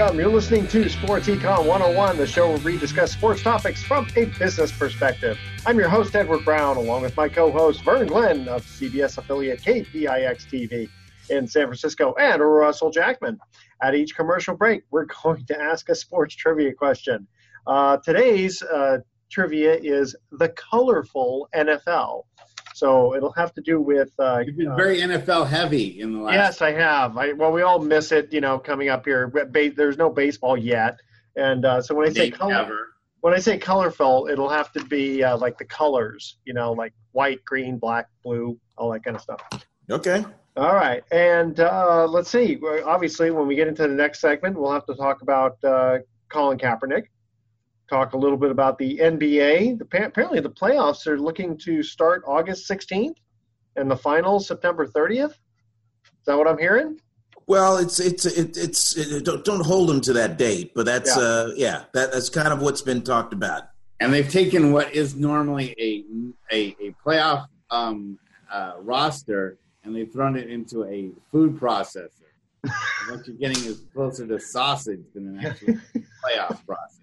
Welcome. You're listening to Sports Econ 101, the show where we discuss sports topics from a business perspective. I'm your host, Edward Brown, along with my co host, Vern Glenn of CBS affiliate KPIX TV in San Francisco, and Russell Jackman. At each commercial break, we're going to ask a sports trivia question. Uh, today's uh, trivia is the colorful NFL. So it'll have to do with. Uh, You've been very NFL heavy in the last. Yes, I have. I, well, we all miss it, you know, coming up here. Ba- There's no baseball yet, and uh, so when I say color, ever. when I say colorful, it'll have to be uh, like the colors, you know, like white, green, black, blue, all that kind of stuff. Okay. All right, and uh, let's see. Obviously, when we get into the next segment, we'll have to talk about uh, Colin Kaepernick. Talk a little bit about the NBA. The, apparently, the playoffs are looking to start August 16th, and the finals September 30th. Is that what I'm hearing? Well, it's it's it, it's it, don't don't hold them to that date, but that's Yeah. uh yeah that that's kind of what's been talked about. And they've taken what is normally a a, a playoff um, uh, roster and they've thrown it into a food processor. What you're getting is closer to sausage than an actual playoff process.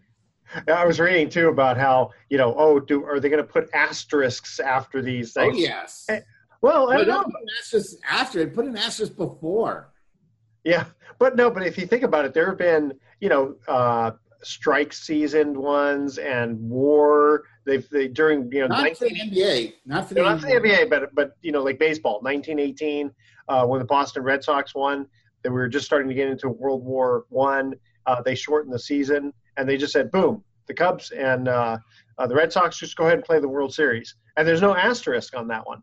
I was reading too about how you know, oh, do are they going to put asterisks after these things? Oh things? yes. Eh, Well, I don't know. put an asterisk after it. Put an asterisk before. Yeah, but no, but if you think about it, there have been you know uh, strike seasoned ones and war. They've they during you know Not for the 19, NBA. Not for the no, not for the NBA, but but you know like baseball, 1918 uh, when the Boston Red Sox won, they were just starting to get into World War One. Uh, they shortened the season and they just said, boom, the Cubs and uh, uh, the Red Sox just go ahead and play the World Series, and there's no asterisk on that one.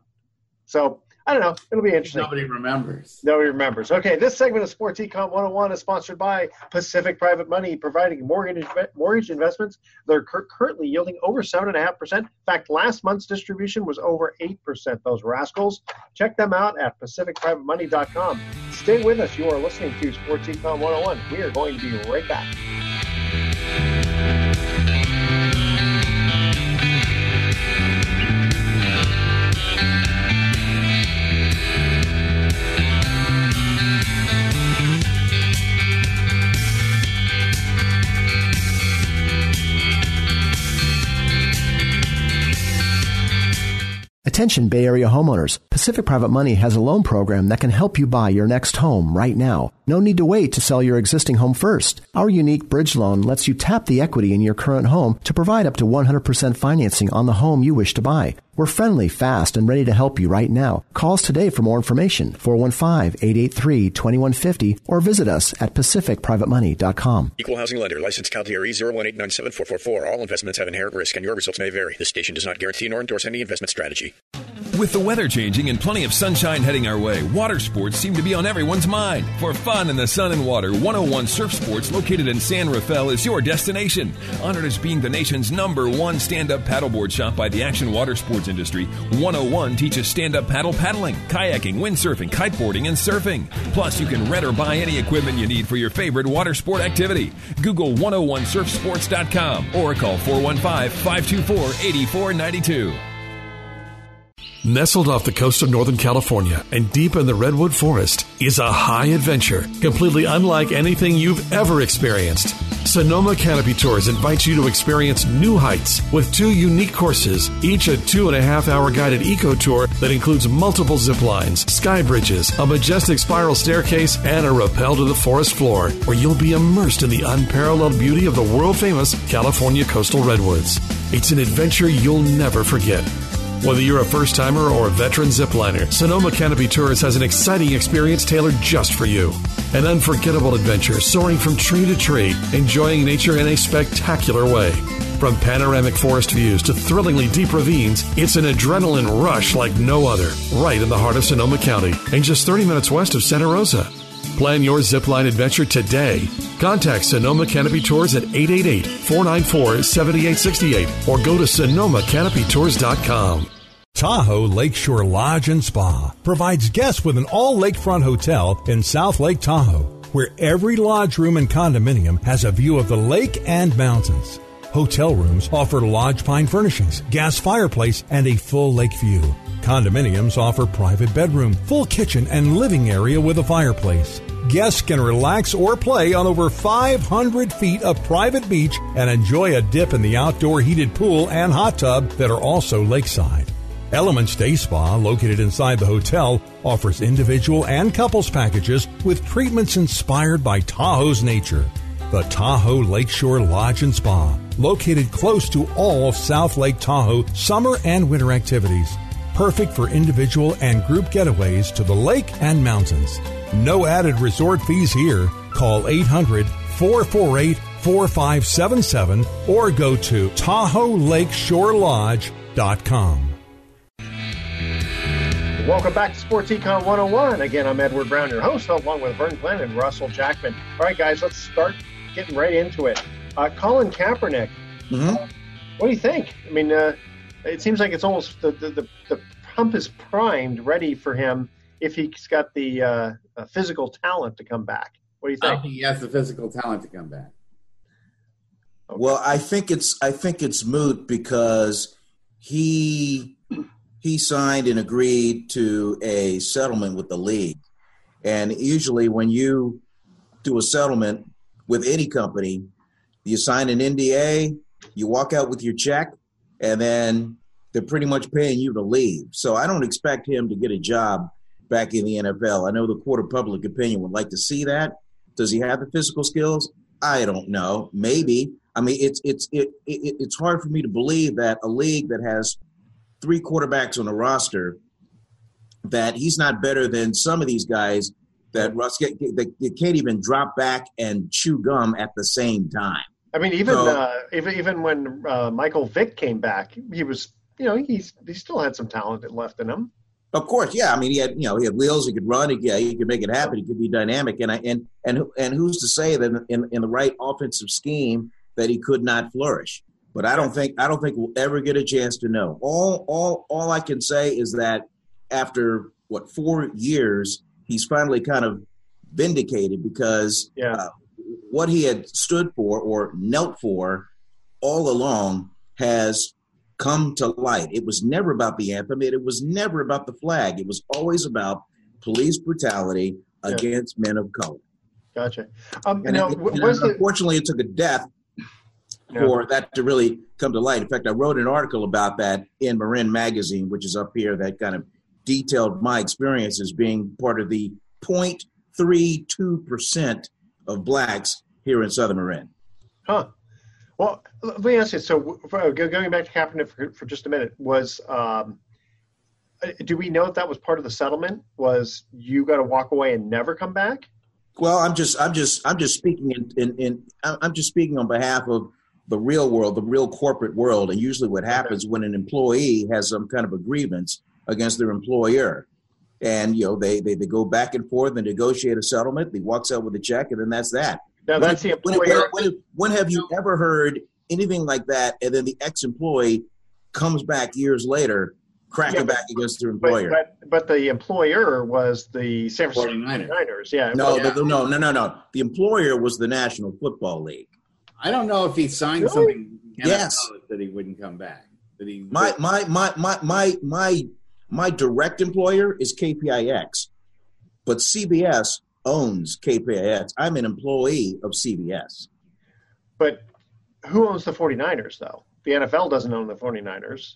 So I don't know. It'll be interesting. Nobody remembers. Nobody remembers. Okay, this segment of Sports Econ 101 is sponsored by Pacific Private Money, providing mortgage mortgage investments. They're cur- currently yielding over seven and a half percent. In fact, last month's distribution was over eight percent. Those rascals. Check them out at PacificPrivateMoney.com. Stay with us. You are listening to Sports Econ 101. We are going to be right back. Attention Bay Area homeowners. Pacific Private Money has a loan program that can help you buy your next home right now. No need to wait to sell your existing home first. Our unique bridge loan lets you tap the equity in your current home to provide up to 100% financing on the home you wish to buy. We're friendly, fast, and ready to help you right now. Call us today for more information, 415-883-2150, or visit us at pacificprivatemoney.com. Equal housing lender. Licensed CalDRE 018974444. All investments have inherent risk and your results may vary. This station does not guarantee nor endorse any investment strategy. With the weather changing and plenty of sunshine heading our way, water sports seem to be on everyone's mind. For fun in the sun and water, 101 Surf Sports, located in San Rafael, is your destination. Honored as being the nation's number one stand up paddleboard shop by the action water sports industry, 101 teaches stand up paddle paddling, kayaking, windsurfing, kiteboarding, and surfing. Plus, you can rent or buy any equipment you need for your favorite water sport activity. Google 101surfsports.com or call 415 524 8492. Nestled off the coast of Northern California and deep in the Redwood Forest is a high adventure, completely unlike anything you've ever experienced. Sonoma Canopy Tours invites you to experience new heights with two unique courses, each a two and a half hour guided eco tour that includes multiple zip lines, sky bridges, a majestic spiral staircase, and a rappel to the forest floor, where you'll be immersed in the unparalleled beauty of the world famous California coastal redwoods. It's an adventure you'll never forget. Whether you're a first timer or a veteran zipliner, Sonoma Canopy Tours has an exciting experience tailored just for you. An unforgettable adventure soaring from tree to tree, enjoying nature in a spectacular way. From panoramic forest views to thrillingly deep ravines, it's an adrenaline rush like no other, right in the heart of Sonoma County and just 30 minutes west of Santa Rosa. Plan your zipline adventure today. Contact Sonoma Canopy Tours at 888 494 7868 or go to sonomacanopytours.com. Tahoe Lakeshore Lodge and Spa provides guests with an all lakefront hotel in South Lake Tahoe, where every lodge room and condominium has a view of the lake and mountains. Hotel rooms offer lodge pine furnishings, gas fireplace, and a full lake view. Condominiums offer private bedroom, full kitchen, and living area with a fireplace. Guests can relax or play on over 500 feet of private beach and enjoy a dip in the outdoor heated pool and hot tub that are also lakeside. Elements Day Spa, located inside the hotel, offers individual and couples packages with treatments inspired by Tahoe's nature. The Tahoe Lakeshore Lodge and Spa, located close to all of South Lake Tahoe summer and winter activities. Perfect for individual and group getaways to the lake and mountains. No added resort fees here. Call 800 448 4577 or go to TahoeLakeshoreLodge.com. Welcome back to Sports Econ 101. Again, I'm Edward Brown, your host, along with Vern Glenn and Russell Jackman. All right, guys, let's start getting right into it. Uh, Colin Kaepernick, Mm-hmm. uh, what do you think? I mean, uh, it seems like it's almost the, the, the, the pump is primed, ready for him if he's got the uh, uh, physical talent to come back. What do you I think? think he has the physical talent to come back. Well, I think it's I think it's moot because he he signed and agreed to a settlement with the league, and usually when you do a settlement with any company, you sign an NDA, you walk out with your check, and then they're pretty much paying you to leave. So I don't expect him to get a job back in the NFL. I know the court of public opinion would like to see that. Does he have the physical skills? I don't know. Maybe. I mean, it's it's it, it it's hard for me to believe that a league that has three quarterbacks on a roster that he's not better than some of these guys that Russ that that can't even drop back and chew gum at the same time. I mean, even So- uh, even even when uh, Michael Vick came back, he was you know he's he still had some talent left in him. Of course, yeah. I mean, he had you know he had wheels. He could run. He, yeah, he could make it happen. He could be dynamic. And I and and and who's to say that in in the right offensive scheme that he could not flourish? But I don't think I don't think we'll ever get a chance to know. All all all I can say is that after what four years, he's finally kind of vindicated because Yeah. uh, what he had stood for or knelt for all along has come to light. It was never about the anthem. It, it was never about the flag. It was always about police brutality Yeah. against men of color. Gotcha. Um, And, now, it- and the unfortunately, it took a death Yeah. for that to really come to light. In fact, I wrote an article about that in Marin Magazine, which is up here, that kind of detailed my experiences being part of the 0.32% of blacks here in Southern Marin. Huh. Well, let me ask you. So, going back to Kaepernick for, for just a minute, was um, do we know if that was part of the settlement? Was you got to walk away and never come back? Well, I'm just, I'm just, I'm just speaking in, in, in, I'm just speaking on behalf of the real world, the real corporate world. And usually, what happens when an employee has some kind of a grievance against their employer, and you know, they they, they go back and forth and negotiate a settlement. He walks out with a check, and then that's that. Now, that's the When, employer. when, when, when have you ever heard anything like that? And then the ex-employee comes back years later, cracking Yeah, back against their employer. but, but the employer was the San Francisco 49ers. 49ers. Yeah. no, Well, the- no, no, no, no. The employer was the National Football League. I don't know if he signed Really? something Yes. that he wouldn't come back. That he My my my my my my My direct employer is KPIX, but CBS owns KPIX. I'm an employee of CBS. But who owns the 49ers, though? The NFL doesn't own the 49ers.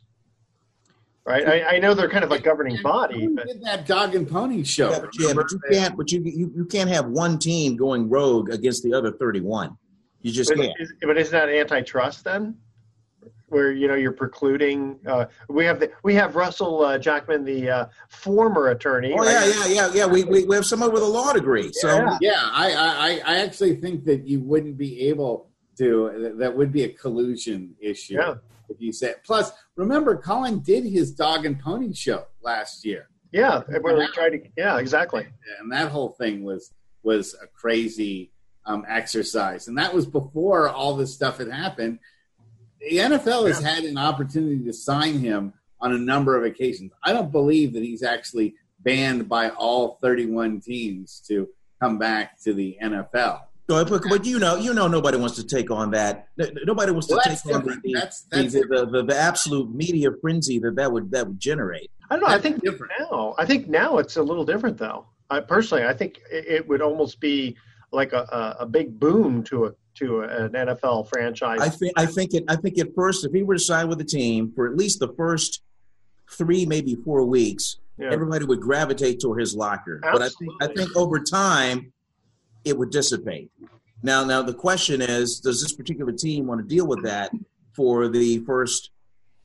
Right, I, I know they're kind of a governing body, but did that dog and pony show? Yeah, but, yeah, but you can't. But you, you you can't have one team going rogue against the other 31. You just but, can't. is, but isn't that antitrust then? Where you know you're precluding. Uh, we have the we have Russell uh, Jackman, the uh, former attorney. Oh right? yeah, yeah, yeah, yeah. We, we, we have someone with a law degree. So Yeah. Yeah, I, I, I actually think that you wouldn't be able to. That would be a collusion issue. Yeah. If you said. Plus, remember, Colin did his dog and pony show last year, Yeah, where we tried to. Yeah, exactly. and that whole thing was was a crazy um, exercise, and that was before all this stuff had happened. The NFL has had an opportunity to sign him on a number of occasions. I don't believe that he's actually banned by all 31 teams to come back to the NFL. So, but, but you know, you know, nobody wants to take on that. Nobody wants to take that's on the, the, That's- that's the, the, the, the absolute media frenzy that that would that would generate. I don't know. I think different. now. I think now it's a little different, though. I personally, I think it, it would almost be like a, a, a big boom to a to an NFL franchise. I think I think it I think at first, if he were to sign with the team for at least the first three, maybe four weeks, Yeah. everybody would gravitate toward his locker. But I think I think over time, it would dissipate. Now, now the question is, does this particular team want to deal with that for the first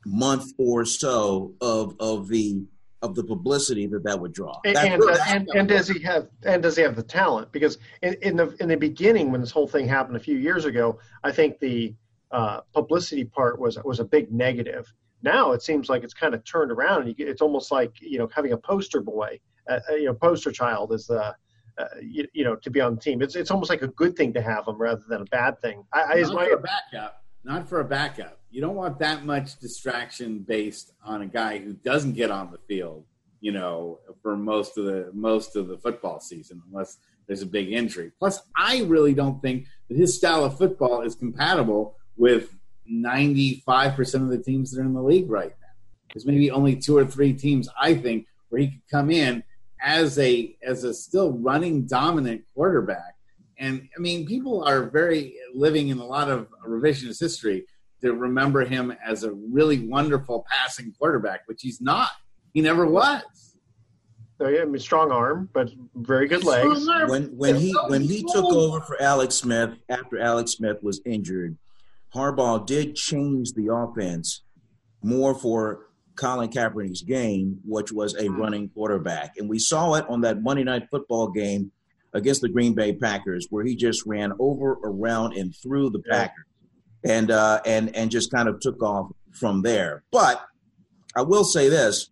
month or so of of the of the publicity that that would draw? And, That- and, uh, and, and does he have and does he have the talent? Because in, in the in the beginning, when this whole thing happened a few years ago, I think the uh, publicity part was was a big negative. Now it seems like it's kind of turned around, and you it's almost like you know having a poster boy, uh, uh, you know, poster child is the. Uh, you, you know, to be on the team, it's it's almost like a good thing to have them rather than a bad thing. I, I is my for a backup. Not for a backup. You don't want that much distraction based on a guy who doesn't get on the field. You know, for most of the most of the football season, unless there's a big injury. Plus, I really don't think that his style of football is compatible with 95 percent of the teams that are in the league right now. There's maybe only two or three teams I think where he could come in as a as a still running dominant quarterback. And I mean, people are very living in a lot of revisionist history to remember him as a really wonderful passing quarterback, which he's not. He never was. so, yeah, I mean, strong arm, but very good legs. when when he when he took over for Alex Smith after Alex Smith was injured, Harbaugh did change the offense more for Colin Kaepernick's game, which was a mm-hmm. running quarterback, and we saw it on that Monday Night Football game against the Green Bay Packers, where he just ran over, around, and through the Packers, and uh, and and just kind of took off from there. But I will say this: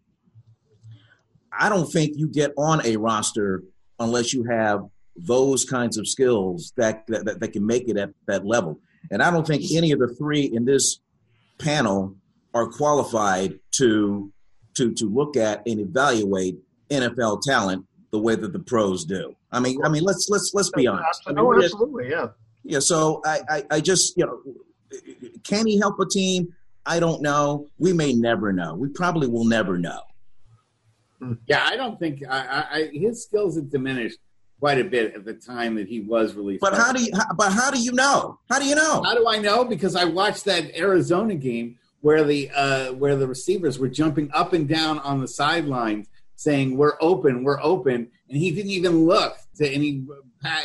I don't think you get on a roster unless you have those kinds of skills that, that that can make it at that level. And I don't think any of the three in this panel are qualified to to to look at and evaluate NFL talent the way that the pros do. I mean, I mean, let's let's let's be honest. I mean, Oh, absolutely, yeah. yeah, so I, I, I just, you know, can he help a team? I don't know. We may never know. We probably will never know. Yeah, I don't think I, I, I, his skills have diminished quite a bit at the time that he was released. But how do you? How, but how do you know? How do you know? How do I know? Because I watched that Arizona game where the uh, where the receivers were jumping up and down on the sidelines, saying "We're open, we're open," and he didn't even look. To, and he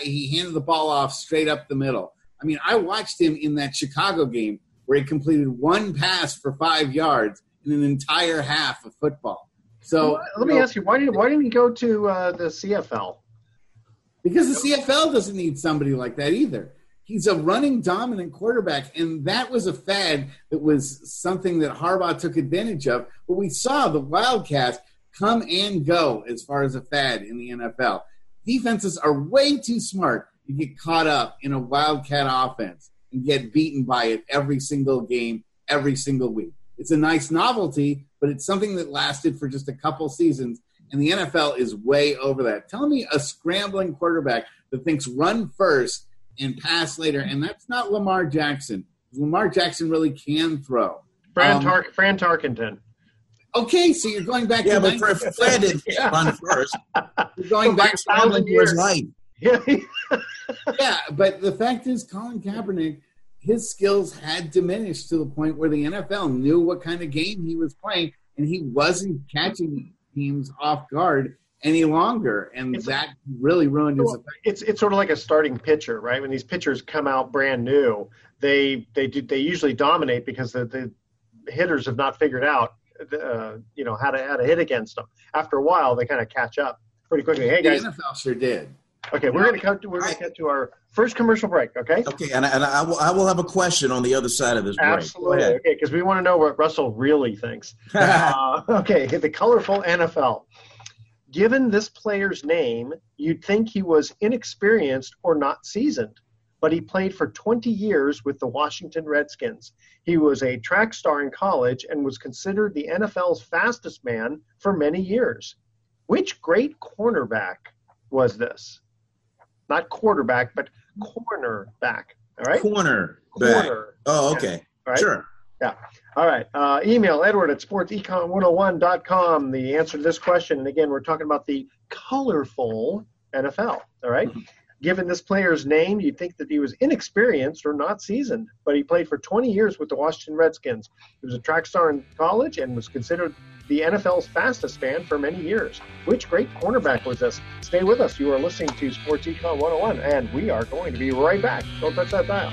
he handed the ball off straight up the middle. I mean, I watched him in that Chicago game where he completed one pass for five yards in an entire half of football. So Well, let me you know, ask you, why did why didn't he go to uh, the CFL? because the CFL doesn't need somebody like that either. He's a running dominant quarterback, and that was a fad that was something that Harbaugh took advantage of. But we saw the Wildcats come and go as far as a fad in the NFL. Defenses are way too smart to get caught up in a Wildcat offense and get beaten by it every single game, every single week. It's a nice novelty, but it's something that lasted for just a couple seasons and the NFL is way over that. Tell me a scrambling quarterback that thinks run first and pass later, and that's not Lamar Jackson. Lamar Jackson really can throw. Fran, Um, Fran Tarkenton. Okay, so you're going back. Yeah, to but Fred, Fred didn't Yeah. run first. You're going back He's traveling for life. Yeah, yeah, but the fact is, Colin Kaepernick, his skills had diminished to the point where the NFL knew what kind of game he was playing, and he wasn't catching teams off guard any longer, and It's- that really ruined his. Well, it's it's sort of like a starting pitcher, right? When these pitchers come out brand new, they they do they usually dominate because the, the hitters have not figured out uh, you know how to how to hit against them. After a while, they kind of catch up pretty quickly. Hey The guys, NFL sure did. okay, we're gonna cut to, we're gonna cut to our first commercial break. Okay, Okay, and, and I, will, I will have a question on the other side of this break. Absolutely. Okay, because we want to know what Russell really thinks. uh, okay, the colorful NFL. Given this player's name, you'd think he was inexperienced or not seasoned, but he played for 20 years with the Washington Redskins. He was a track star in college and was considered the NFL's fastest man for many years. Which great cornerback was this? Not quarterback, but cornerback. All right? Corner. Corner. Oh, okay. All right? Sure. Yeah. All right. Uh, email Edward at sportsecon101.com. The answer to this question. And again, we're talking about the colorful NFL. All right? Given this player's name, you'd think that he was inexperienced or not seasoned, but he played for 20 years with the Washington Redskins. He was a track star in college and was considered the NFL's fastest man for many years. Which great cornerback was this? Stay with us. You are listening to Sports Econ 101, and we are going to be right back. Don't touch that dial.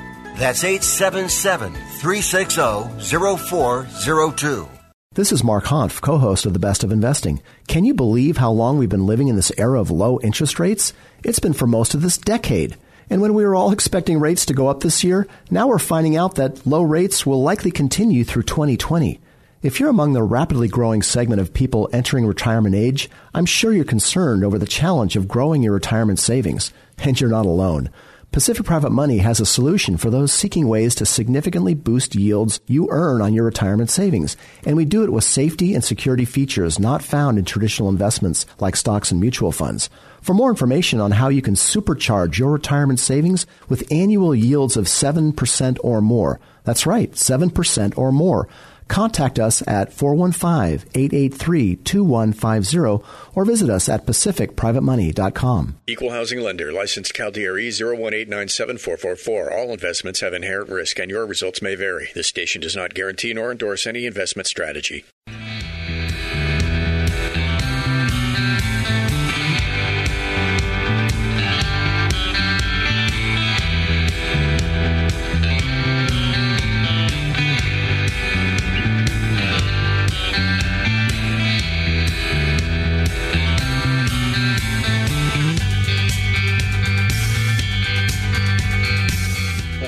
That's 877 360 0402. This is Mark Hanf, co-host of The Best of Investing. Can you believe how long we've been living in this era of low interest rates? It's been for most of this decade. And when we were all expecting rates to go up this year, now we're finding out that low rates will likely continue through 2020. If you're among the rapidly growing segment of people entering retirement age, I'm sure you're concerned over the challenge of growing your retirement savings. And you're not alone. Pacific Private Money has a solution for those seeking ways to significantly boost yields you earn on your retirement savings. And we do it with safety and security features not found in traditional investments like stocks and mutual funds. For more information on how you can supercharge your retirement savings with annual yields of 7% or more, that's right, 7% or more, contact us at 415-883-2150 or visit us at pacificprivatemoney.com. Equal housing lender, licensed CalDRE 018974444. All investments have inherent risk and your results may vary. This station does not guarantee nor endorse any investment strategy.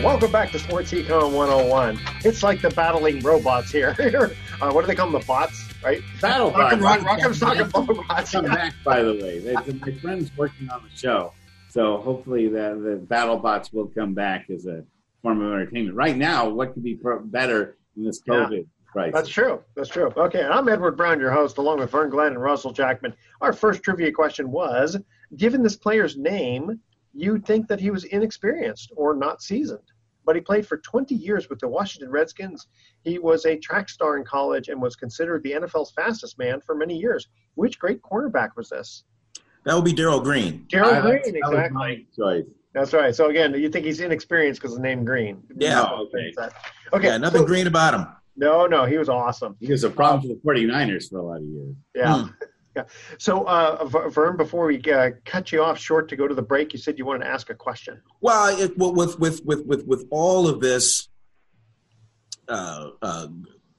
Welcome back to Sports Econ 101. It's like the battling robots here. uh, what do they call them? The bots, right? Battle Rock'em, bots. rock, rock'em, sock'em, robots. Come back, by the way. They, my friend's working on the show, so hopefully the the battle bots will come back as a form of entertainment. Right now, what could be pro- better than this Yeah. COVID crisis? That's true. That's true. Okay, and I'm Edward Brown, your host, along with Vern Glenn and Russell Jackman. Our first trivia question was Given this player's name, you'd think that he was inexperienced or not seasoned. But he played for 20 years with the Washington Redskins. He was a track star in college and was considered the NFL's fastest man for many years. Which great cornerback was this? That would be Darrell Green. Gerald Ah, Green, that's- that exactly. my. That's right. So again, you think he's inexperienced because of the name Green? Yeah. Oh, okay. Okay. Yeah, nothing so- green about him. No, no, he was awesome. He was a problem for the 49ers for a lot of years. Yeah. Yeah. So, uh, Vern, before we uh, cut you off short to go to the break, you said you wanted to ask a question. Well, it, with with with with with all of this, uh, uh,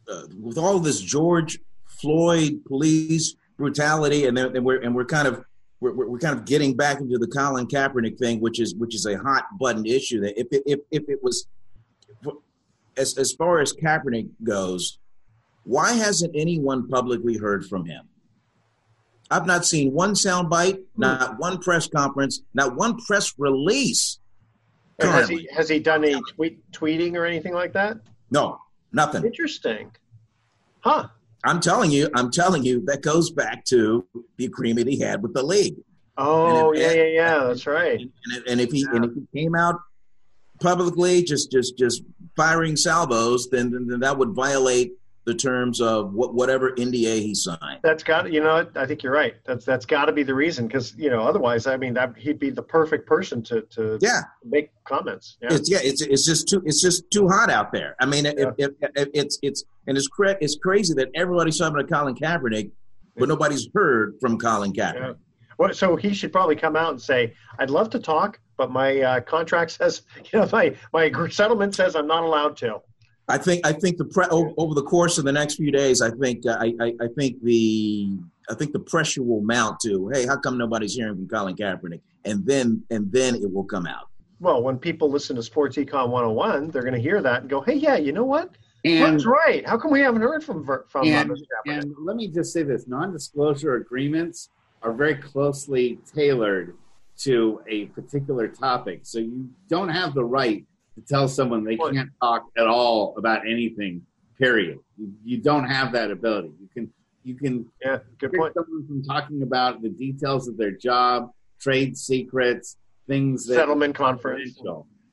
uh, with all this George Floyd police brutality, and and we're and we're kind of we're we're kind of getting back into the Colin Kaepernick thing, which is which is a hot button issue. That if it, if if it was as as far as Kaepernick goes, why hasn't anyone publicly heard from him? I've not seen one soundbite, hmm. not one press conference, not one press release. Has he has he done any tweet, tweeting or anything like that? no, nothing. Interesting. Huh. I'm telling you, I'm telling you, that goes back to the agreement he had with the league. Oh, And yeah, yeah, yeah. That's right. And, if- and if he and if he came out publicly just just just firing salvos, then then, then that would violate the terms of what whatever NDA he signed. That's got you know I think you're right. That's that's got to be the reason because you know otherwise, I mean, that he'd be the perfect person to to Yeah, make comments. Yeah. it's yeah, it's it's just too it's just too hot out there. I mean, if, if, if, it's it's and it's cra- it's crazy that everybody's talking about Colin Kaepernick, but nobody's heard from Colin Kaepernick. Yeah. Well, so he should probably come out and say, "I'd love to talk, but my uh, contract says, you know, my my settlement says I'm not allowed to." I think I think the pre- over, over the course of the next few days, I think uh, I, I I think the I think the pressure will mount to hey, how come nobody's hearing from Colin Kaepernick? And then and then it will come out. Well, when people listen to Sports Econ 101, they're going to hear that and go, "Hey, yeah, you know what? And, That's right. How come we haven't heard from from uh, and, Mr. Kaepernick?" and let me just say this non-disclosure agreements are very closely tailored to a particular topic. So you don't have the right to tell someone they can't talk at all about anything, period. You, you don't have that ability. You can you can yeah, good point. someone from talking about the details of their job, trade secrets, things that Settlement conference.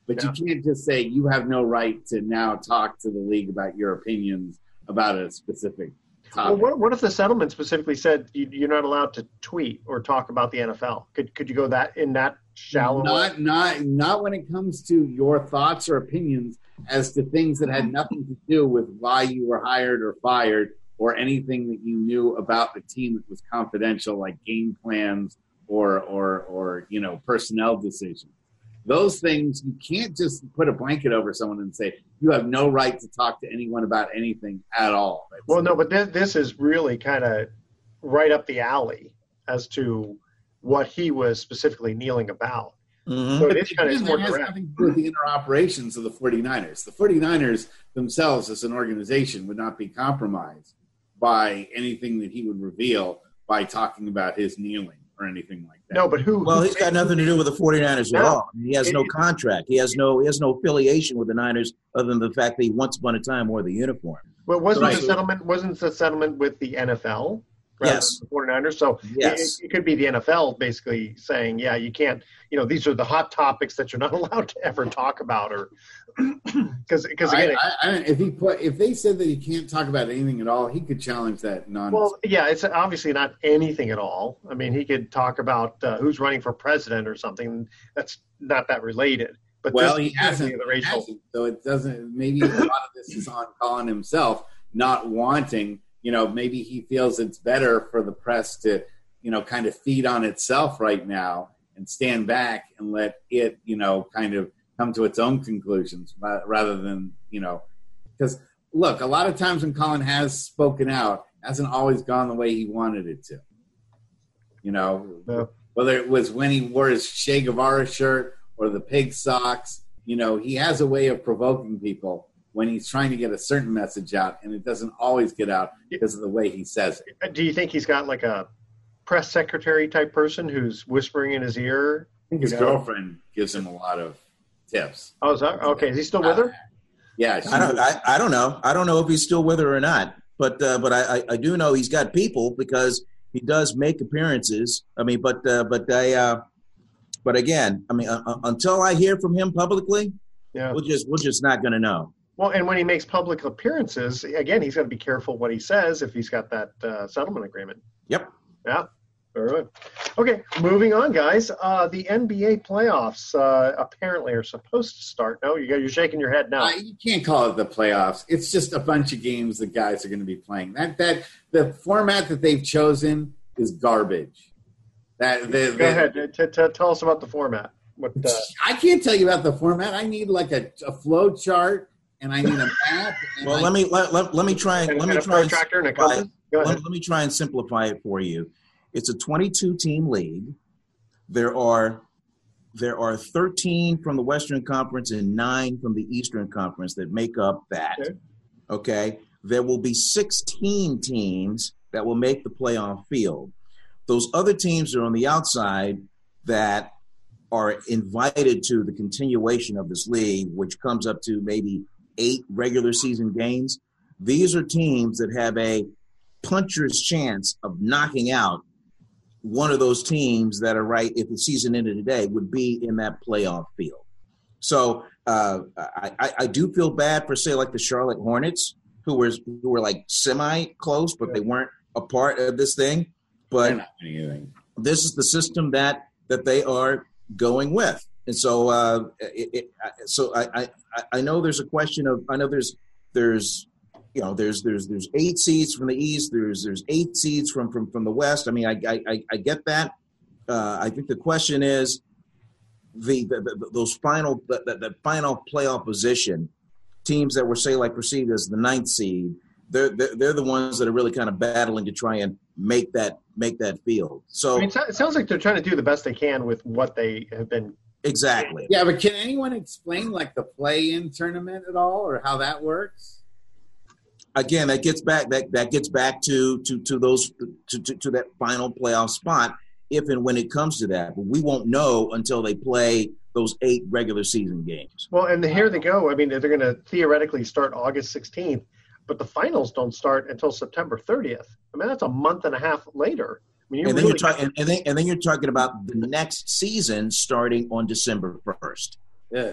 But you can't just say you have no right to now talk to the league about your opinions about a specific Well, what, what if the settlement specifically said you, you're not allowed to tweet or talk about the NFL? Could could you go that in that shallow? not not not when it comes to your thoughts or opinions as to things that had nothing to do with why you were hired or fired or anything that you knew about the team that was confidential like game plans or or or you know personnel decisions those things you can't just put a blanket over someone and say you have no right to talk to anyone about anything at all Well, no, but this, this is really kind of right up the alley as to what he was specifically kneeling about. Mm-hmm. So it is kind of Again, more direct. nothing to do with the inner operations of the 49ers. The 49ers themselves, as an organization, would not be compromised by anything that he would reveal by talking about his kneeling or anything like that. No, but who? Well, he's got nothing to do with the 49ers at all. He has no contract. He has no he has no affiliation with the Niners other than the fact that he once upon a time wore the uniform. But wasn't Right. the settlement wasn't the settlement with the NFL? Rather Yes. than The 49ers. So Yes. it, it could be the NFL basically saying, yeah, you can't, you know, these are the hot topics that you're not allowed to ever talk about or because because again, I, I, if he put, if they said that he can't talk about anything at all, he could challenge that non. Well, yeah, it's obviously not anything at all. I mean, he could talk about uh, who's running for president or something. That's not that related. But well, he hasn't, The he racial. hasn't, so it doesn't. Maybe a lot of this is on Colin himself not wanting. You know, maybe he feels it's better for the press to, you know, kind of feed on itself right now and stand back and let it, you know, kind of come to its own conclusions rather than, you know, because look, a lot of times when Colin has spoken out, hasn't always gone the way he wanted it to. You know, Yeah. whether it was when he wore his Che Guevara shirt or the pig socks, you know, he has a way of provoking people when he's trying to get a certain message out, and it doesn't always get out because of the way he says it. Do you think he's got like a press secretary type person who's whispering in his ear? His know? girlfriend gives him a lot of tips. Oh, is that okay? Is he still with her? Yeah, I don't. I, I don't know. I don't know if he's still with her or not. But uh, but I, I I do know he's got people because he does make appearances. I mean, but uh, but I. Uh, but again, I mean, uh, uh, until I hear from him publicly, Yeah. we're just we're just not going to know. Well, and when he makes public appearances, again, he's got to be careful what he says if he's got that uh, settlement agreement. Yep. Yeah. Very good. Okay, moving on, guys. Uh, the NBA playoffs uh, apparently are supposed to start. No, you got, you're shaking your head now. Uh, you can't call it the playoffs. It's just a bunch of games the guys are going to be playing. That that the format that they've chosen is garbage. That the, Go the- ahead. T- t- tell us about the format. What? Uh, I can't tell you about the format. I need like a, a flow chart and I need a map. and Well, I- let me let, let, let me try and and, let me try and and a simplify it. Let, let me try and simplify it for you. It's a 22 team league. There are there are 13 from the Western Conference and nine from the Eastern Conference that make up that. Okay. Okay. There will be 16 teams that will make the playoff field. Those other teams are on the outside that are invited to the continuation of this league, which comes up to maybe eight regular season games. These are teams that have a puncher's chance of knocking out one of those teams that are right if the season ended today would be in that playoff field. So uh, I, I, do feel bad for say like the Charlotte Hornets who were who were like semi close, but they weren't a part of this thing. But They're not winning anything. this is the system that that they are going with and so uh it, it, so I, I i know there's a question of i know there's there's you know there's there's there's eight seeds from the east there's there's eight seeds from from from the west i mean i i i- get that uh i think the question is the, the, the those final that, that final playoff position teams that were say like perceived as the ninth seed they're, they're they're the ones that are really kind of battling to try and make that make that field so I mean, so- it sounds like they're trying to do the best they can with what they have been. Exactly Yeah, but can anyone explain like the play-in tournament at all, or how that works? again that gets back that that gets back to to to those to, to, to that final playoff spot if and when it comes to that but we won't know until they play those eight regular season games Well, and here they go. I mean, they're going to theoretically start August 16th, but the finals don't start until September 30th. I mean, that's a month and a half later. I mean, you're and then really you're talking and then and then you're talking about the next season starting on december 1st Yeah.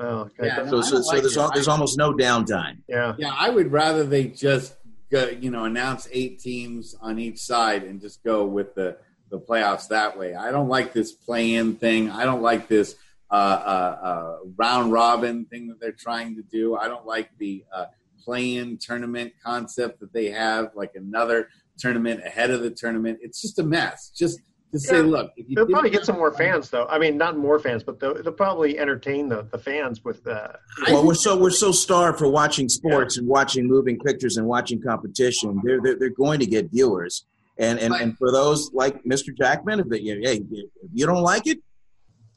Oh, okay. Yeah, so no, so, don't so there's, it. al- there's almost no downtime yeah. Yeah, I would rather they just go, you know announce eight teams on each side and just go with the the playoffs that way. I don't like this play-in thing. I don't like this uh, uh, uh, round robin thing that they're trying to do. I don't like the uh, play-in tournament concept that they have, like another tournament ahead of the tournament. It's just a mess. Just to say, Yeah. look, if you They'll didn't probably get some more fans, though. I mean, not more fans, but they'll, they'll probably entertain the, the fans with uh, well we're so we're so starved for watching sports and watching moving pictures and watching competition they're they're, they're going to get viewers and and, and for those like mr jackman if, they, hey, if you don't like it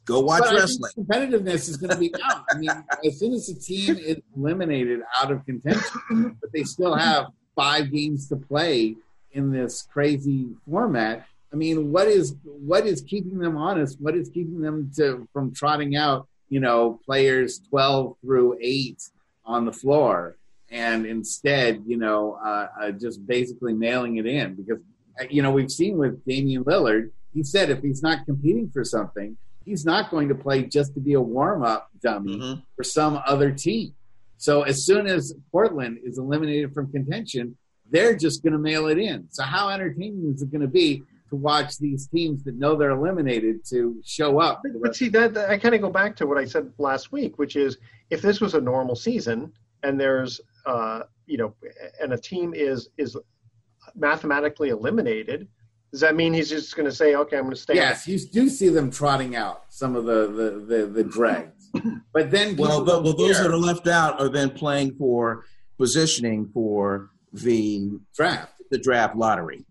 go watch But I think wrestling competitiveness is going to be out. I mean, as soon as the team is eliminated out of contention, but they still have five games to play in this crazy format. I mean, what is what is keeping them honest? What is keeping them to from trotting out, you know, players twelve through eight on the floor, and instead, you know, uh, uh, just basically mailing it in because uh, you know we've seen with Damian Lillard. He said if he's not competing for something, he's not going to play just to be a warm up dummy Mhm. for some other team. So as soon as Portland is eliminated from contention, they're just going to mail it in. So how entertaining is it going to be to watch these teams that know they're eliminated to show up? for the But see, that, that- I kind of go back to what I said last week, which is if this was a normal season and there's, uh, you know, and a team is is mathematically eliminated, does that mean he's just going to say, okay, I'm going to stay? Yes, you do see them trotting out some of the the the, the dregs, but then well, the, well those that are left out are then playing for positioning for the draft. the draft lottery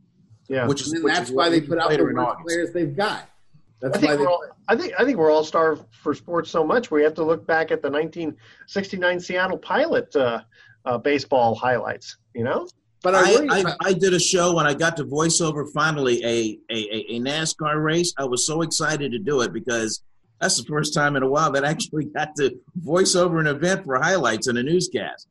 Yeah. which is which that's is why they put out the worst players they've got. That's I think why they, we're all, I think I think we're all starved for sports so much we have to look back at the 1969 Seattle Pilot uh, uh, baseball highlights. You know, but I, worry I, I did a show when I got to voiceover finally a, a, a, a NASCAR race. I was so excited to do it because that's the first time in a while that I actually got to voice over an event for highlights in a newscast.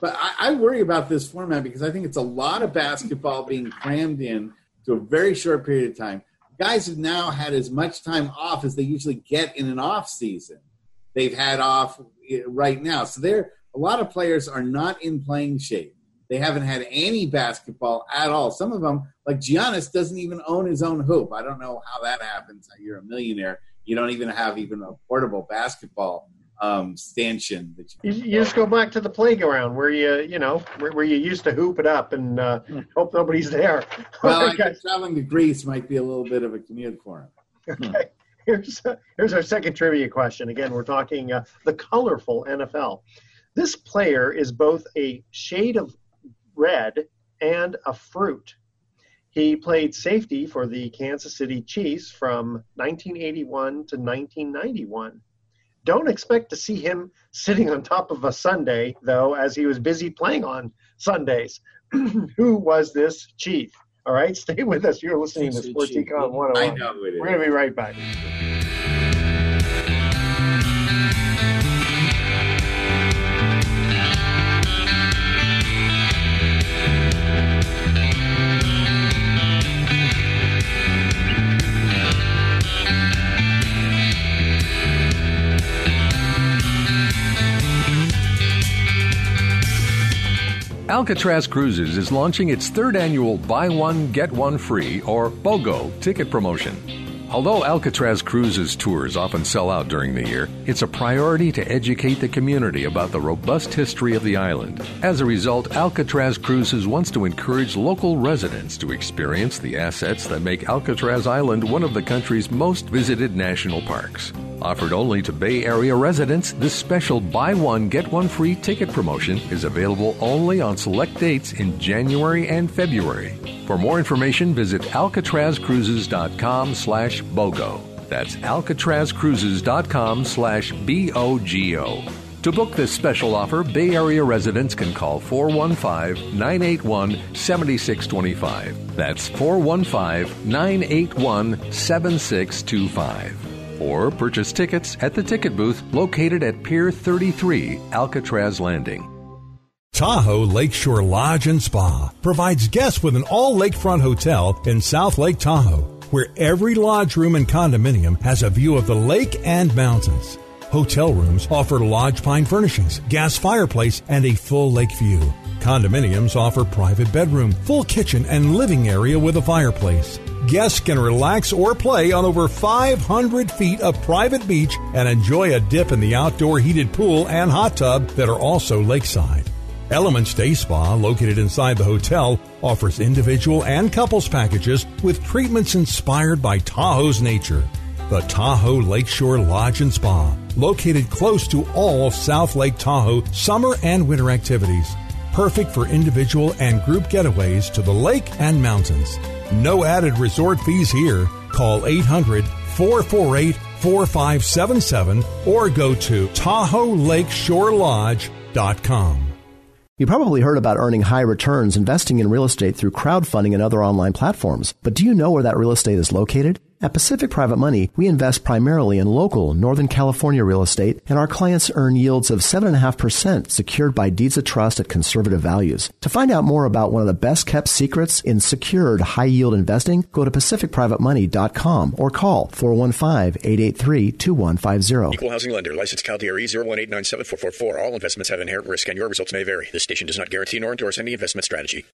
But I, I worry about this format because I think it's a lot of basketball being crammed in to a very short period of time. Guys have now had as much time off as they usually get in an off season. They've had off eh, right now, so they're a lot of players are not in playing shape. They haven't had any basketball at all. Some of them, like Giannis, doesn't even own his own hoop. I don't know how that happens. You're a millionaire. You don't even have even a portable basketball um, stanchion that you, you, you just go back to the playground where you you know where, where you used to hoop it up and uh, hope nobody's there. Well, I Okay. think traveling to Greece might be a little bit of a commute for him. Okay. Here's, here's our second trivia question. Again, we're talking uh, the colorful NFL. This player is both a shade of red and a fruit. He played safety for the Kansas City Chiefs from 1981 to 1991. Don't expect to see him sitting on top of a Sunday, though, as he was busy playing on Sundays. Who was this chief? All right, stay with us. You're listening to Sports Econ 101. I know who it is. We're going to be right back. Alcatraz Cruises is launching its third annual Buy One, Get One Free, or BOGO, ticket promotion. Although Alcatraz Cruises tours often sell out during the year, it's a priority to educate the community about the robust history of the island. As a result, Alcatraz Cruises wants to encourage local residents to experience the assets that make Alcatraz Island one of the country's most visited national parks. Offered only to Bay Area residents, this special buy one, get one free ticket promotion is available only on select dates in January and February. For more information, visit alcatrazcruises.com slash BOGO. That's alcatrazcruises.com slash B-O-G-O. To book this special offer, Bay Area residents can call 415-981-7625. That's 415-981-7625 or purchase tickets at the ticket booth located at Pier 33, Alcatraz Landing. Tahoe Lakeshore Lodge and Spa provides guests with an all lakefront hotel in South Lake Tahoe, where every lodge room and condominium has a view of the lake and mountains. Hotel rooms offer lodge pine furnishings, gas fireplace, and a full lake view. Condominiums offer private bedroom, full kitchen, and living area with a fireplace. Guests can relax or play on over 500 feet of private beach and enjoy a dip in the outdoor heated pool and hot tub that are also lakeside. Elements Day Spa, located inside the hotel, offers individual and couples packages with treatments inspired by Tahoe's nature. The Tahoe Lakeshore Lodge and Spa, located close to all of South Lake Tahoe summer and winter activities. Perfect for individual and group getaways to the lake and mountains. No added resort fees here. Call 800 448 4577 or go to TahoeLakeshoreLodge.com. You probably heard about earning high returns investing in real estate through crowdfunding and other online platforms. But do you know where that real estate is located? At Pacific Private Money, we invest primarily in local Northern California real estate, and our clients earn yields of 7.5% secured by deeds of trust at conservative values. To find out more about one of the best kept secrets in secured high yield investing, go to PacificPrivateMoney.com or call 415-883-2150. Equal housing lender. Licensed CalDRE 018974444. All investments have inherent risk and your results may vary. This station does not guarantee nor endorse any investment strategy.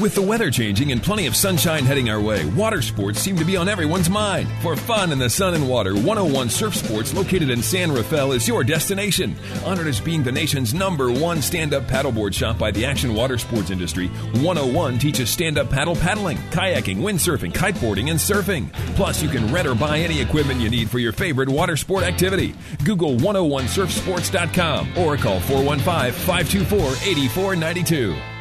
With the weather changing and plenty of sunshine heading our way, water sports seem to be on everyone's mind. For fun in the sun and water, 101 Surf Sports, located in San Rafael, is your destination. Honored as being the nation's number one stand up paddleboard shop by the action water sports industry, 101 teaches stand up paddle paddling, kayaking, windsurfing, kiteboarding, and surfing. Plus, you can rent or buy any equipment you need for your favorite water sport activity. Google 101surfsports.com or call 415 524 8492.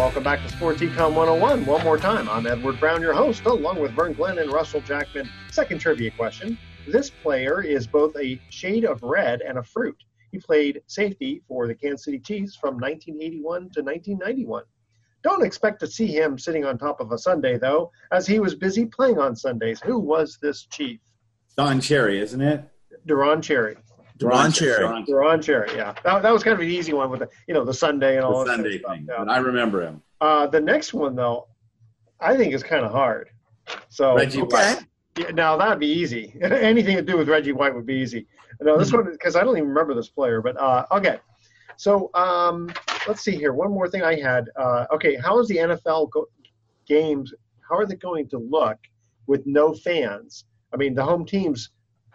Welcome back to Sports Econ 101. One more time, I'm Edward Brown, your host, along with Vern Glenn and Russell Jackman. Second trivia question. This player is both a shade of red and a fruit. He played safety for the Kansas City Chiefs from 1981 to 1991. Don't expect to see him sitting on top of a Sunday, though, as he was busy playing on Sundays. Who was this Chief? Don Cherry, isn't it? Deron Cherry. Deron Cherry. Deron Cherry, yeah. That, that was kind of an easy one with the, you know, the Sunday and all The Sunday thing. Yeah. I remember him. Uh, the next one, though, I think is kind of hard. So Reggie Okay. White. Yeah, now that'd be easy. Anything to do with Reggie White would be easy. No, this one because I don't even remember this player. But uh, okay, so um, let's see here. One more thing I had. Uh, okay, how is the NFL go- games? How are they going to look with no fans? I mean, the home teams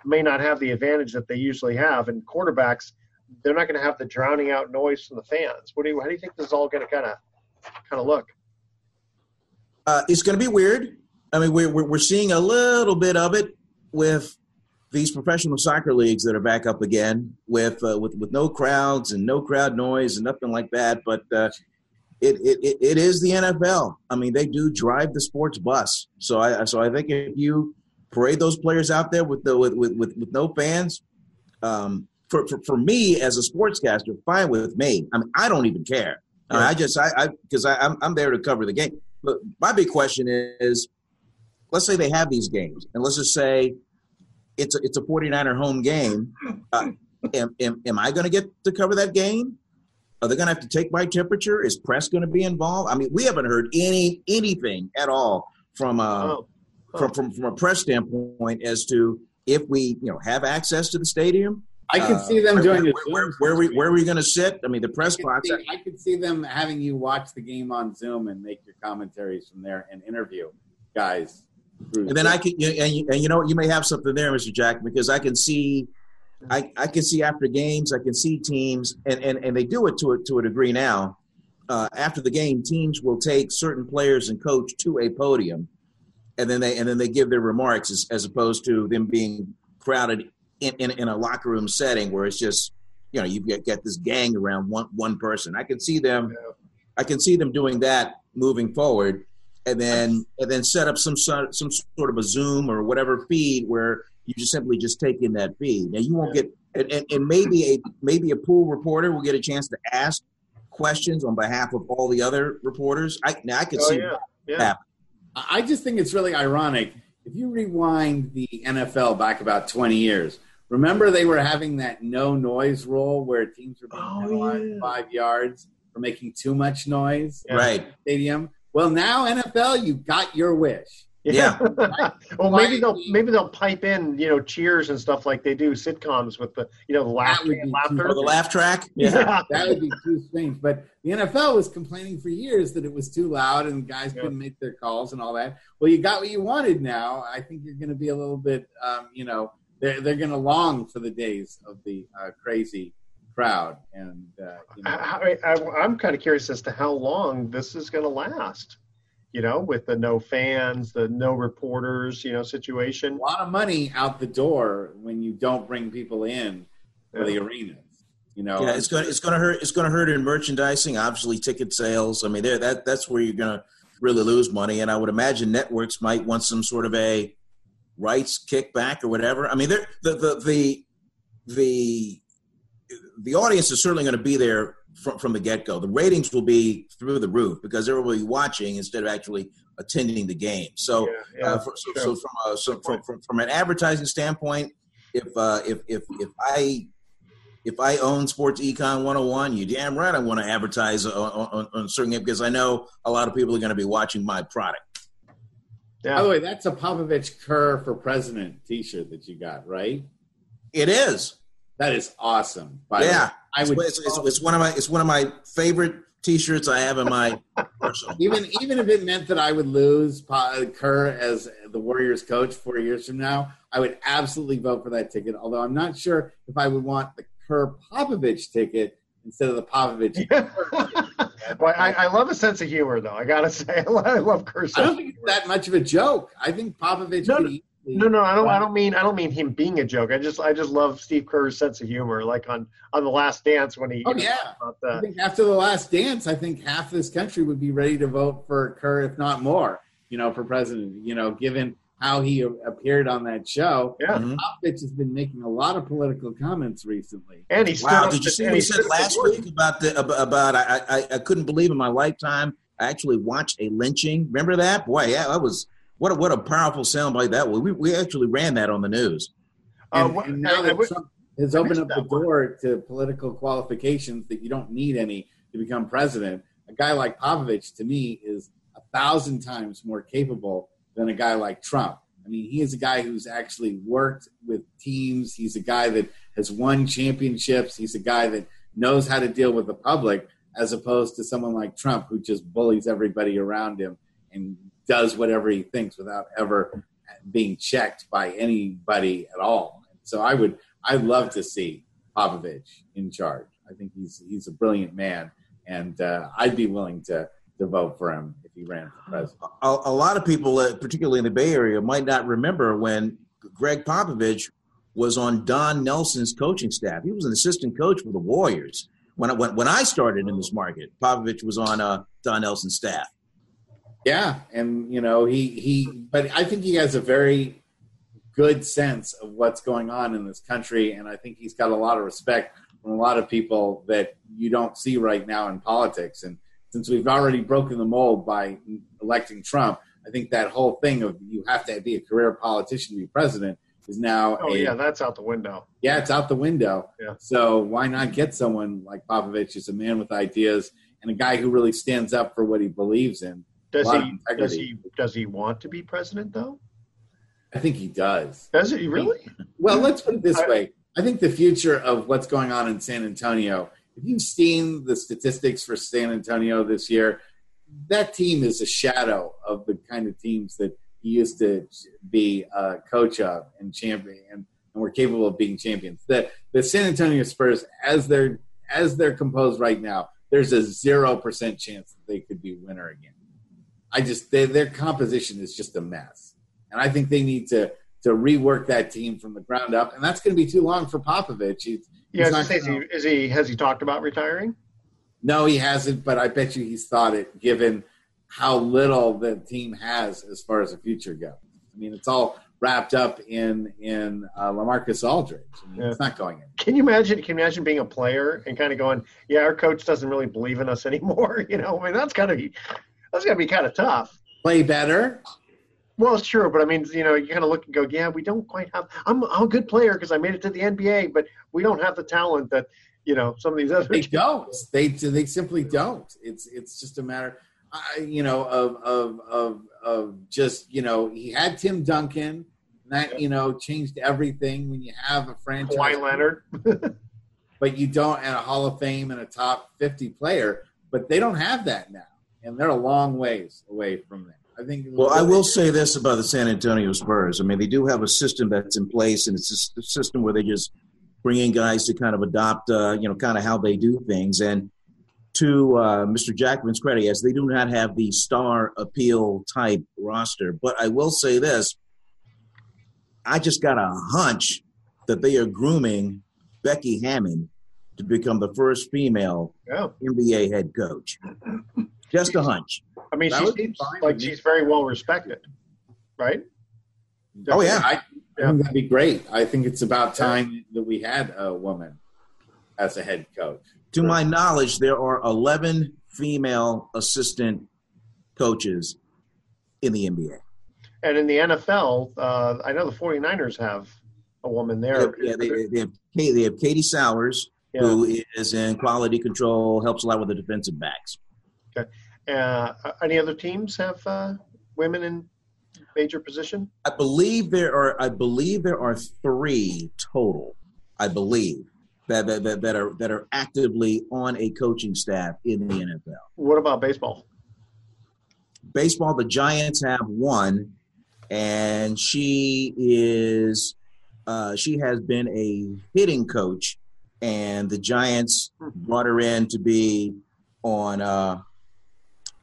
may not have the advantage that they usually have, and quarterbacks they're not going to have the drowning out noise from the fans. What do you? How do you think this is all going to kind of kind of look? Uh, it's going to be weird. I mean, we're, we're seeing a little bit of it with these professional soccer leagues that are back up again with uh, with with no crowds and no crowd noise and nothing like that. But uh, it it it is the NFL. I mean, they do drive the sports bus. So I so I think if you parade those players out there with the with with with, with no fans, um, for, for for me as a sportscaster, fine with me. I mean, I don't even care. I, mean, I just I I because I, I'm I'm there to cover the game. But my big question is, let's say they have these games, and let's just say it's a, it's a 49er home game. Uh, am, am, am I going to get to cover that game? Are they going to have to take my temperature? Is press going to be involved? I mean, we haven't heard any anything at all from uh, Oh, from, from from a press standpoint as to if we you know have access to the stadium. I can Uh, see them where, doing where, it. where, where, we where are we going to sit? I mean, the press I box. see, I could see them having you watch the game on Zoom and make your commentaries from there and interview guys. And then I can, you- and you, and you know, you may have something there, Mr. Jack, because I can see, I, I can see after games, I can see teams, and, and, and they do it to a, to a degree now. Uh, after the game, teams will take certain players and coach to a podium, and then they and then they give their remarks as, as opposed to them being crowded in, in, in a locker room setting where it's just you know you get, get this gang around one one person. I can see them, I can see them doing that moving forward and then and then set up some sort some sort of a Zoom or whatever feed where you just simply just take in that feed. Now you won't get and, and, and maybe a maybe a pool reporter will get a chance to ask questions on behalf of all the other reporters. I now I could Oh see yeah, that yeah. Happen. I just think it's really ironic. If you rewind the NFL back about 20 years, remember they were having that no noise rule where teams were being Oh, penalized yeah. five yards for making too much noise in Right. the stadium. Well, now NFL, you got your wish. Yeah. well, maybe they'll maybe they'll pipe in you know cheers and stuff like they do sitcoms with the you know the laugh, laughter. The laugh track. Yeah. That would be too strange. But the NFL was complaining for years that it was too loud and guys Yeah. couldn't make their calls and all that. Well, you got what you wanted now. I think you're going to be a little bit, um, you know, they're, they're going to long for the days of the uh, crazy crowd. And, uh, you know, I, I, I'm kind of curious as to how long this is going to last. You know, with the no fans, the no reporters, you know, situation. a lot of money out the door when you don't bring people in for the arenas. You know, Yeah, it's going to it's going to hurt. It's going to hurt in merchandising, obviously ticket sales. I mean, there that that's where you're going to really lose money. And I would imagine networks might want some sort of a rights kickback or whatever. I mean, the the the the the audience is certainly going to be there from, from the get go. The ratings will be through the roof because everybody watching instead of actually attending the game. So, Yeah, yeah, uh, for, so, sure. so from a, so from, from from an advertising standpoint, if uh, if if if I if I own Sports Econ 101, you damn right I want to advertise on, on, on a certain game because I know a lot of people are going to be watching my product. by the way, that's a Popovich Kerr for President T-shirt that you got, right? It is. That is awesome. By yeah, way. I would It's, it's, it's one of my it's one of my favorite T-shirts I have in my arsenal. even even if it meant that I would lose Pa- Kerr as the Warriors coach four years from now, I would absolutely vote for that ticket. Although I'm not sure if I would want the Kerr Popovich ticket instead of the Popovich. well, I, I love a sense of humor, though. I gotta say, I love I Cursor. don't think it's that much of a joke. I think Popovich No, could no. Easily No, no, I don't. I don't mean. I don't mean him being a joke. I just, I just love Steve Kerr's sense of humor. Like on on the Last Dance when he. Oh yeah. I think after the Last Dance, I think half this country would be ready to vote for Kerr, if not more. You know, for president. You know, given how he appeared on that show. Yeah. Mm-hmm. Popovich has been making a lot of political comments recently. And he's wow. Did you see what he said last week about the about I, I I couldn't believe in my lifetime I actually watched a lynching. Remember that? Boy, yeah, that was what a, what a powerful soundbite that was. We we actually ran that on the news. And, uh, what, and now that Trump has opened up the door to political qualifications that you don't need any to become president, a guy like Popovich to me is a thousand times more capable than a guy like Trump. I mean, he is a guy who's actually worked with teams. He's a guy that has won championships. He's a guy that knows how to deal with the public, as opposed to someone like Trump who just bullies everybody around him and does whatever he thinks without ever being checked by anybody at all. So I would, I'd love to see Popovich in charge. I think he's he's a brilliant man, and uh, I'd be willing to to vote for him if he ran for president. A, a lot of people, uh, particularly in the Bay Area, might not remember when Gregg Popovich was on Don Nelson's coaching staff. He was an assistant coach for the Warriors. When I, when, when I started in this market, Popovich was on uh, Don Nelson's staff. Yeah, and you know he he, but I think he has a very good sense of what's going on in this country, and I think he's got a lot of respect from a lot of people that you don't see right now in politics. And since we've already broken the mold by electing Trump, I think that whole thing of you have to be a career politician to be president is now. Oh a, yeah, that's out the window. Yeah, it's out the window. Yeah. So why not get someone like Popovich, who's a man with ideas and a guy who really stands up for what he believes in? Does he? Does he? Does he want to be president though? I think he does. Does he really? Well, let's put it this way. I think the future of what's going on in San Antonio if you've seen the statistics for San Antonio this year, that team is a shadow of the kind of teams that he used to be a coach of and champion and, and were capable of being champions. The the San Antonio Spurs, as they're as they're composed right now, there's a zero percent chance that they could be winner again. I just they, their composition is just a mess, and I think they need to to rework that team from the ground up, and that's going to be too long for Popovich. He's, yeah, is, he, is he has he talked about retiring? No, he hasn't. But I bet you he's thought it, given how little the team has as far as the future goes. I mean, it's all wrapped up in in uh, LaMarcus Aldridge. I mean, yeah. It's not going in. Can you imagine? Can you imagine being a player and kind of going, "Yeah, our coach doesn't really believe in us anymore." You know, I mean, that's kind of that's got to be kind of tough. Play better. Well, it's true, but I mean, you know, you kind of look and go, yeah, we don't quite have. I'm, I'm a good player because I made it to the NBA, but we don't have the talent that you know some of these other. They don't. They they simply don't. It's it's just a matter, uh, you know, of of of of just you know he had Tim Duncan. That you know changed everything when you have a franchise. Kawhi Leonard. but you don't, and a Hall of Fame and a top fifty player. But they don't have that now, and they're a long ways away from that. I think. Well, I will say this about the San Antonio Spurs. I mean, they do have a system that's in place, and it's a system where they just bring in guys to kind of adopt, uh, you know, kind of how they do things. And to uh, Mr. Jackman's credit, yes, they do not have the star appeal type roster. But I will say this: I just got a hunch that they are grooming Becky Hammon to become the first female yeah. NBA head coach. Just a hunch. I mean, she seems like she's very well respected, right? Oh yeah, I, yeah. think that'd be great. I think it's about time that we had a woman as a head coach. To my knowledge, there are eleven female assistant coaches in the NBA. And in the NFL, uh, I know the 49ers have a woman there. Yeah, they, they, have, they have Katie Sowers, yeah. who is in quality control, helps a lot with the defensive backs. Okay. Uh, any other teams have uh, women in major position? I believe there are. I believe there are three total. I believe that that, that, that are that are actively on a coaching staff in the NFL. What about baseball? Baseball, the Giants have one, and she is uh, she has been a hitting coach, and the Giants hmm. brought her in to be on uh,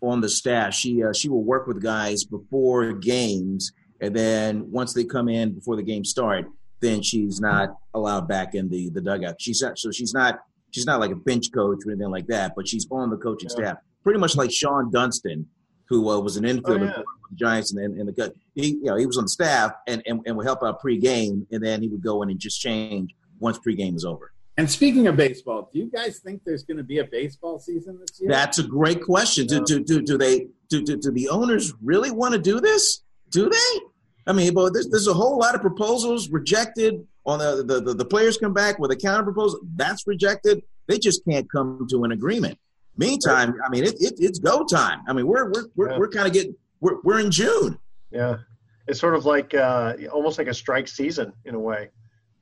on the staff. She uh, she will work with guys before games and then once they come in before the game start, then she's not allowed back in the the dugout. She's not, so she's not she's not like a bench coach or anything like that, but she's on the coaching yeah. staff, pretty much like Shawon Dunston, who uh, was an infielder oh, yeah. for the Giants and in the gut. He you know he was on the staff and, and and would help out pregame, and then he would go in and just change once pregame is over. And speaking of baseball, do you guys think there's going to be a baseball season this year? That's a great question. Do, do, do, do they do, do, do the owners really want to do this? Do they? I mean, but there's, there's a whole lot of proposals rejected. On the, the, the, the players come back with a counter proposal that's rejected. They just can't come to an agreement. Meantime, I mean, it, it, it's go time. I mean, we're we're we're, yeah. we're kind of getting we're we're in June. Yeah, it's sort of like uh, almost like a strike season in a way.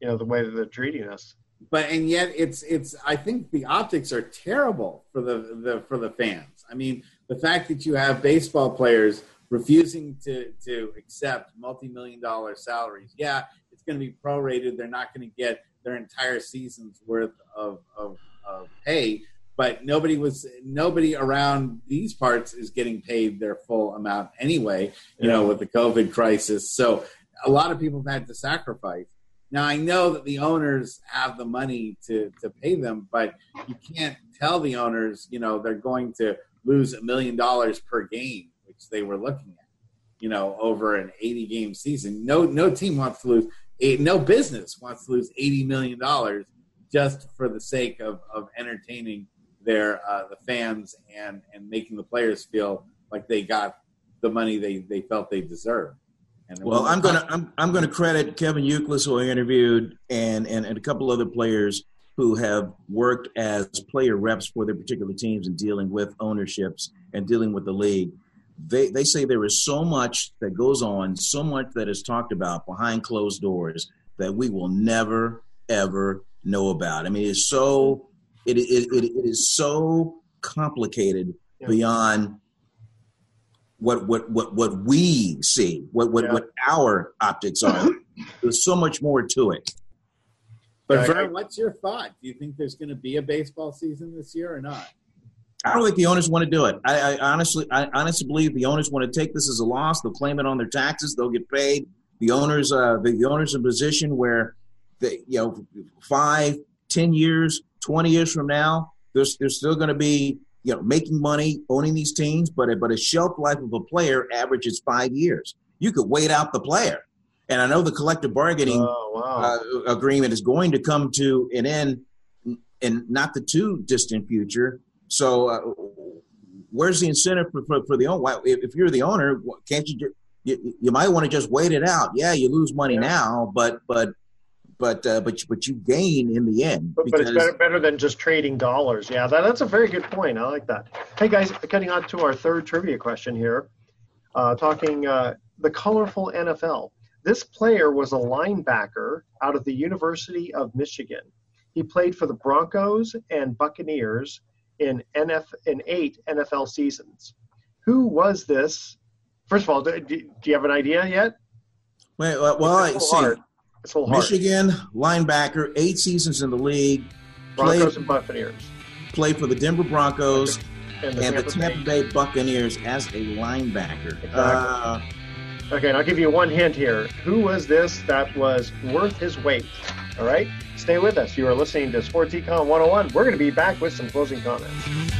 You know, the way that they're treating us but and yet it's it's I think the optics are terrible for the, the for the fans. I mean, the fact that you have baseball players refusing to to accept multi-million dollar salaries. Yeah, it's going to be prorated. They're not going to get their entire season's worth of, of, of pay, but nobody was nobody around these parts is getting paid their full amount anyway. You yeah. know, with the COVID crisis, so a lot of people have had to sacrifice. Now I know that the owners have the money to to pay them, but you can't tell the owners, you know, they're going to lose a million dollars per game, which they were looking at, you know, over an 80 game season. No no team wants to lose no business wants to lose 80 million dollars just for the sake of of entertaining their uh, the fans and and making the players feel like they got the money they they felt they deserved. Well, I'm gonna I'm, I'm gonna credit Kevin Youkilis, who I interviewed, and, and and a couple other players who have worked as player reps for their particular teams and dealing with ownerships and dealing with the league. They they say there is so much that goes on, so much that is talked about behind closed doors that we will never ever know about. I mean, it's so it it, it, it is so complicated yeah. beyond what what what what we see, what what, yeah. what our optics are. There's so much more to it. But Vern, what's your thought? Do you think there's going to be a baseball season this year or not? I don't think the owners want to do it. I, I honestly, I honestly believe the owners want to take this as a loss. They'll claim it on their taxes. They'll get paid. The owners, uh, the, the owners in a position where they, you know, five, ten years, twenty years from now, there's there's still going to be you know, making money, owning these teams, but a, but a shelf life of a player averages five years. You could wait out the player, and I know the collective bargaining oh, wow. uh, agreement is going to come to an end in not the too distant future. So, uh, where's the incentive for, for, for the owner? If you're the owner, can't you? You, you might want to just wait it out. Yeah, you lose money yeah. now, but but but uh, but but you gain in the end. But, but it's better, better than just trading dollars. Yeah, that, that's a very good point. I like that. Hey guys, getting on to our third trivia question here, uh, talking uh, the colorful NFL. This player was a linebacker out of the University of Michigan. He played for the Broncos and Buccaneers in NF in eight NFL seasons. Who was this? First of all, do, do you have an idea yet? Wait, well, well I see. Michigan linebacker, eight seasons in the league. Broncos played, and Buccaneers. Played for the Denver Broncos and the, and Tampa, the Tampa Bay. Bay. Buccaneers as a linebacker. Exactly. Uh, okay, and I'll give you one hint here. Who was this that was worth his weight? All right, stay with us. You are listening to Sports Econ 101. We're going to be back with some closing comments.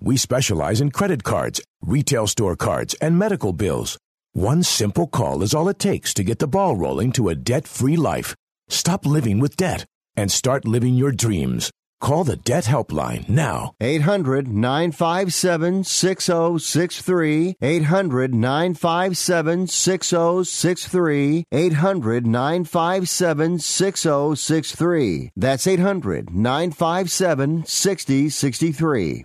we specialize in credit cards, retail store cards, and medical bills. One simple call is all it takes to get the ball rolling to a debt free life. Stop living with debt and start living your dreams. Call the Debt Helpline now. 800 957 6063. 800 957 6063. 800 957 6063. That's 800 957 6063.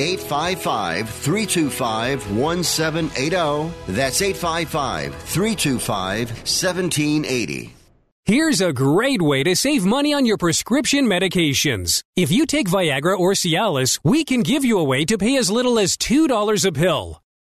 855 325 1780. That's 855 325 1780. Here's a great way to save money on your prescription medications. If you take Viagra or Cialis, we can give you a way to pay as little as $2 a pill.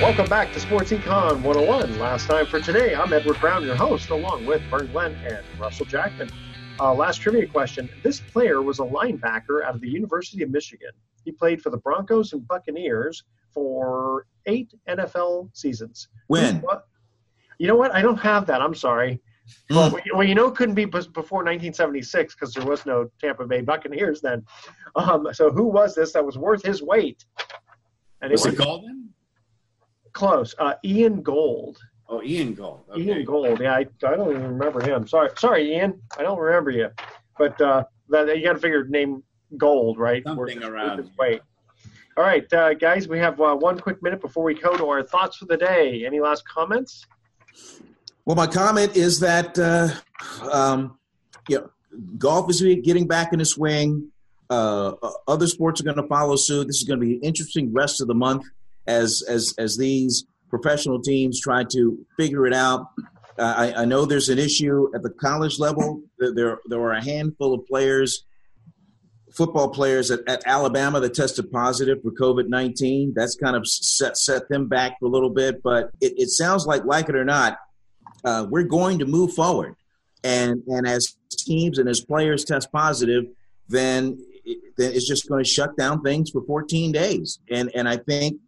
Welcome back to Sports Econ 101. Last time for today, I'm Edward Brown, your host, along with Vern Glenn and Russell Jackman. Uh, last trivia question. This player was a linebacker out of the University of Michigan. He played for the Broncos and Buccaneers for eight NFL seasons. When? You know what? I don't have that. I'm sorry. Mm. Well, well, you know, it couldn't be before 1976 because there was no Tampa Bay Buccaneers then. Um, so who was this that was worth his weight? Anyway. Was it Golden? Close. Uh, Ian Gold. Oh, Ian Gold. Okay. Ian Gold. Yeah, I, I don't even remember him. Sorry, sorry, Ian. I don't remember you. But uh, that, you got to figure name Gold, right? Something around. Wait. All right, uh, guys. We have uh, one quick minute before we go to our thoughts for the day. Any last comments? Well, my comment is that uh, um, you know, golf is getting back in the swing. Uh, other sports are going to follow suit. This is going to be an interesting rest of the month as as as these professional teams try to figure it out. Uh, I, I, know there's an issue at the college level. There there were a handful of players, football players at, at Alabama that tested positive for COVID nineteen. That's kind of set set them back for a little bit. But it, it sounds like, like it or not, uh, we're going to move forward. And and as teams and as players test positive, then then it's just going to shut down things for 14 days. And and I think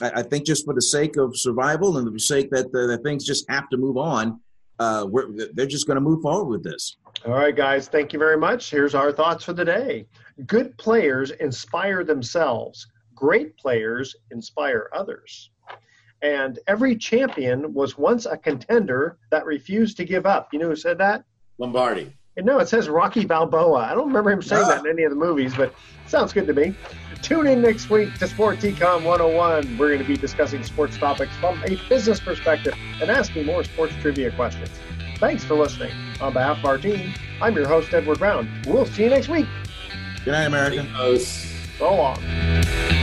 I, think just for the sake of survival and the sake that the, that things just have to move on, uh, they're just going to move forward with this. All right, guys. Thank you very much. Here's our thoughts for the day. Good players inspire themselves. Great players inspire others. And every champion was once a contender that refused to give up. You know who said that? Lombardi. No, it says Rocky Balboa. I don't remember him saying that in ah. any of the movies, but sounds good to me. Tune in next week to Sports Econ 101. We're going to be discussing sports topics from a business perspective and asking more sports trivia questions. Thanks for listening. On behalf of our team, I'm your host, Edward Brown. We'll see you next week. Good night, America. So long.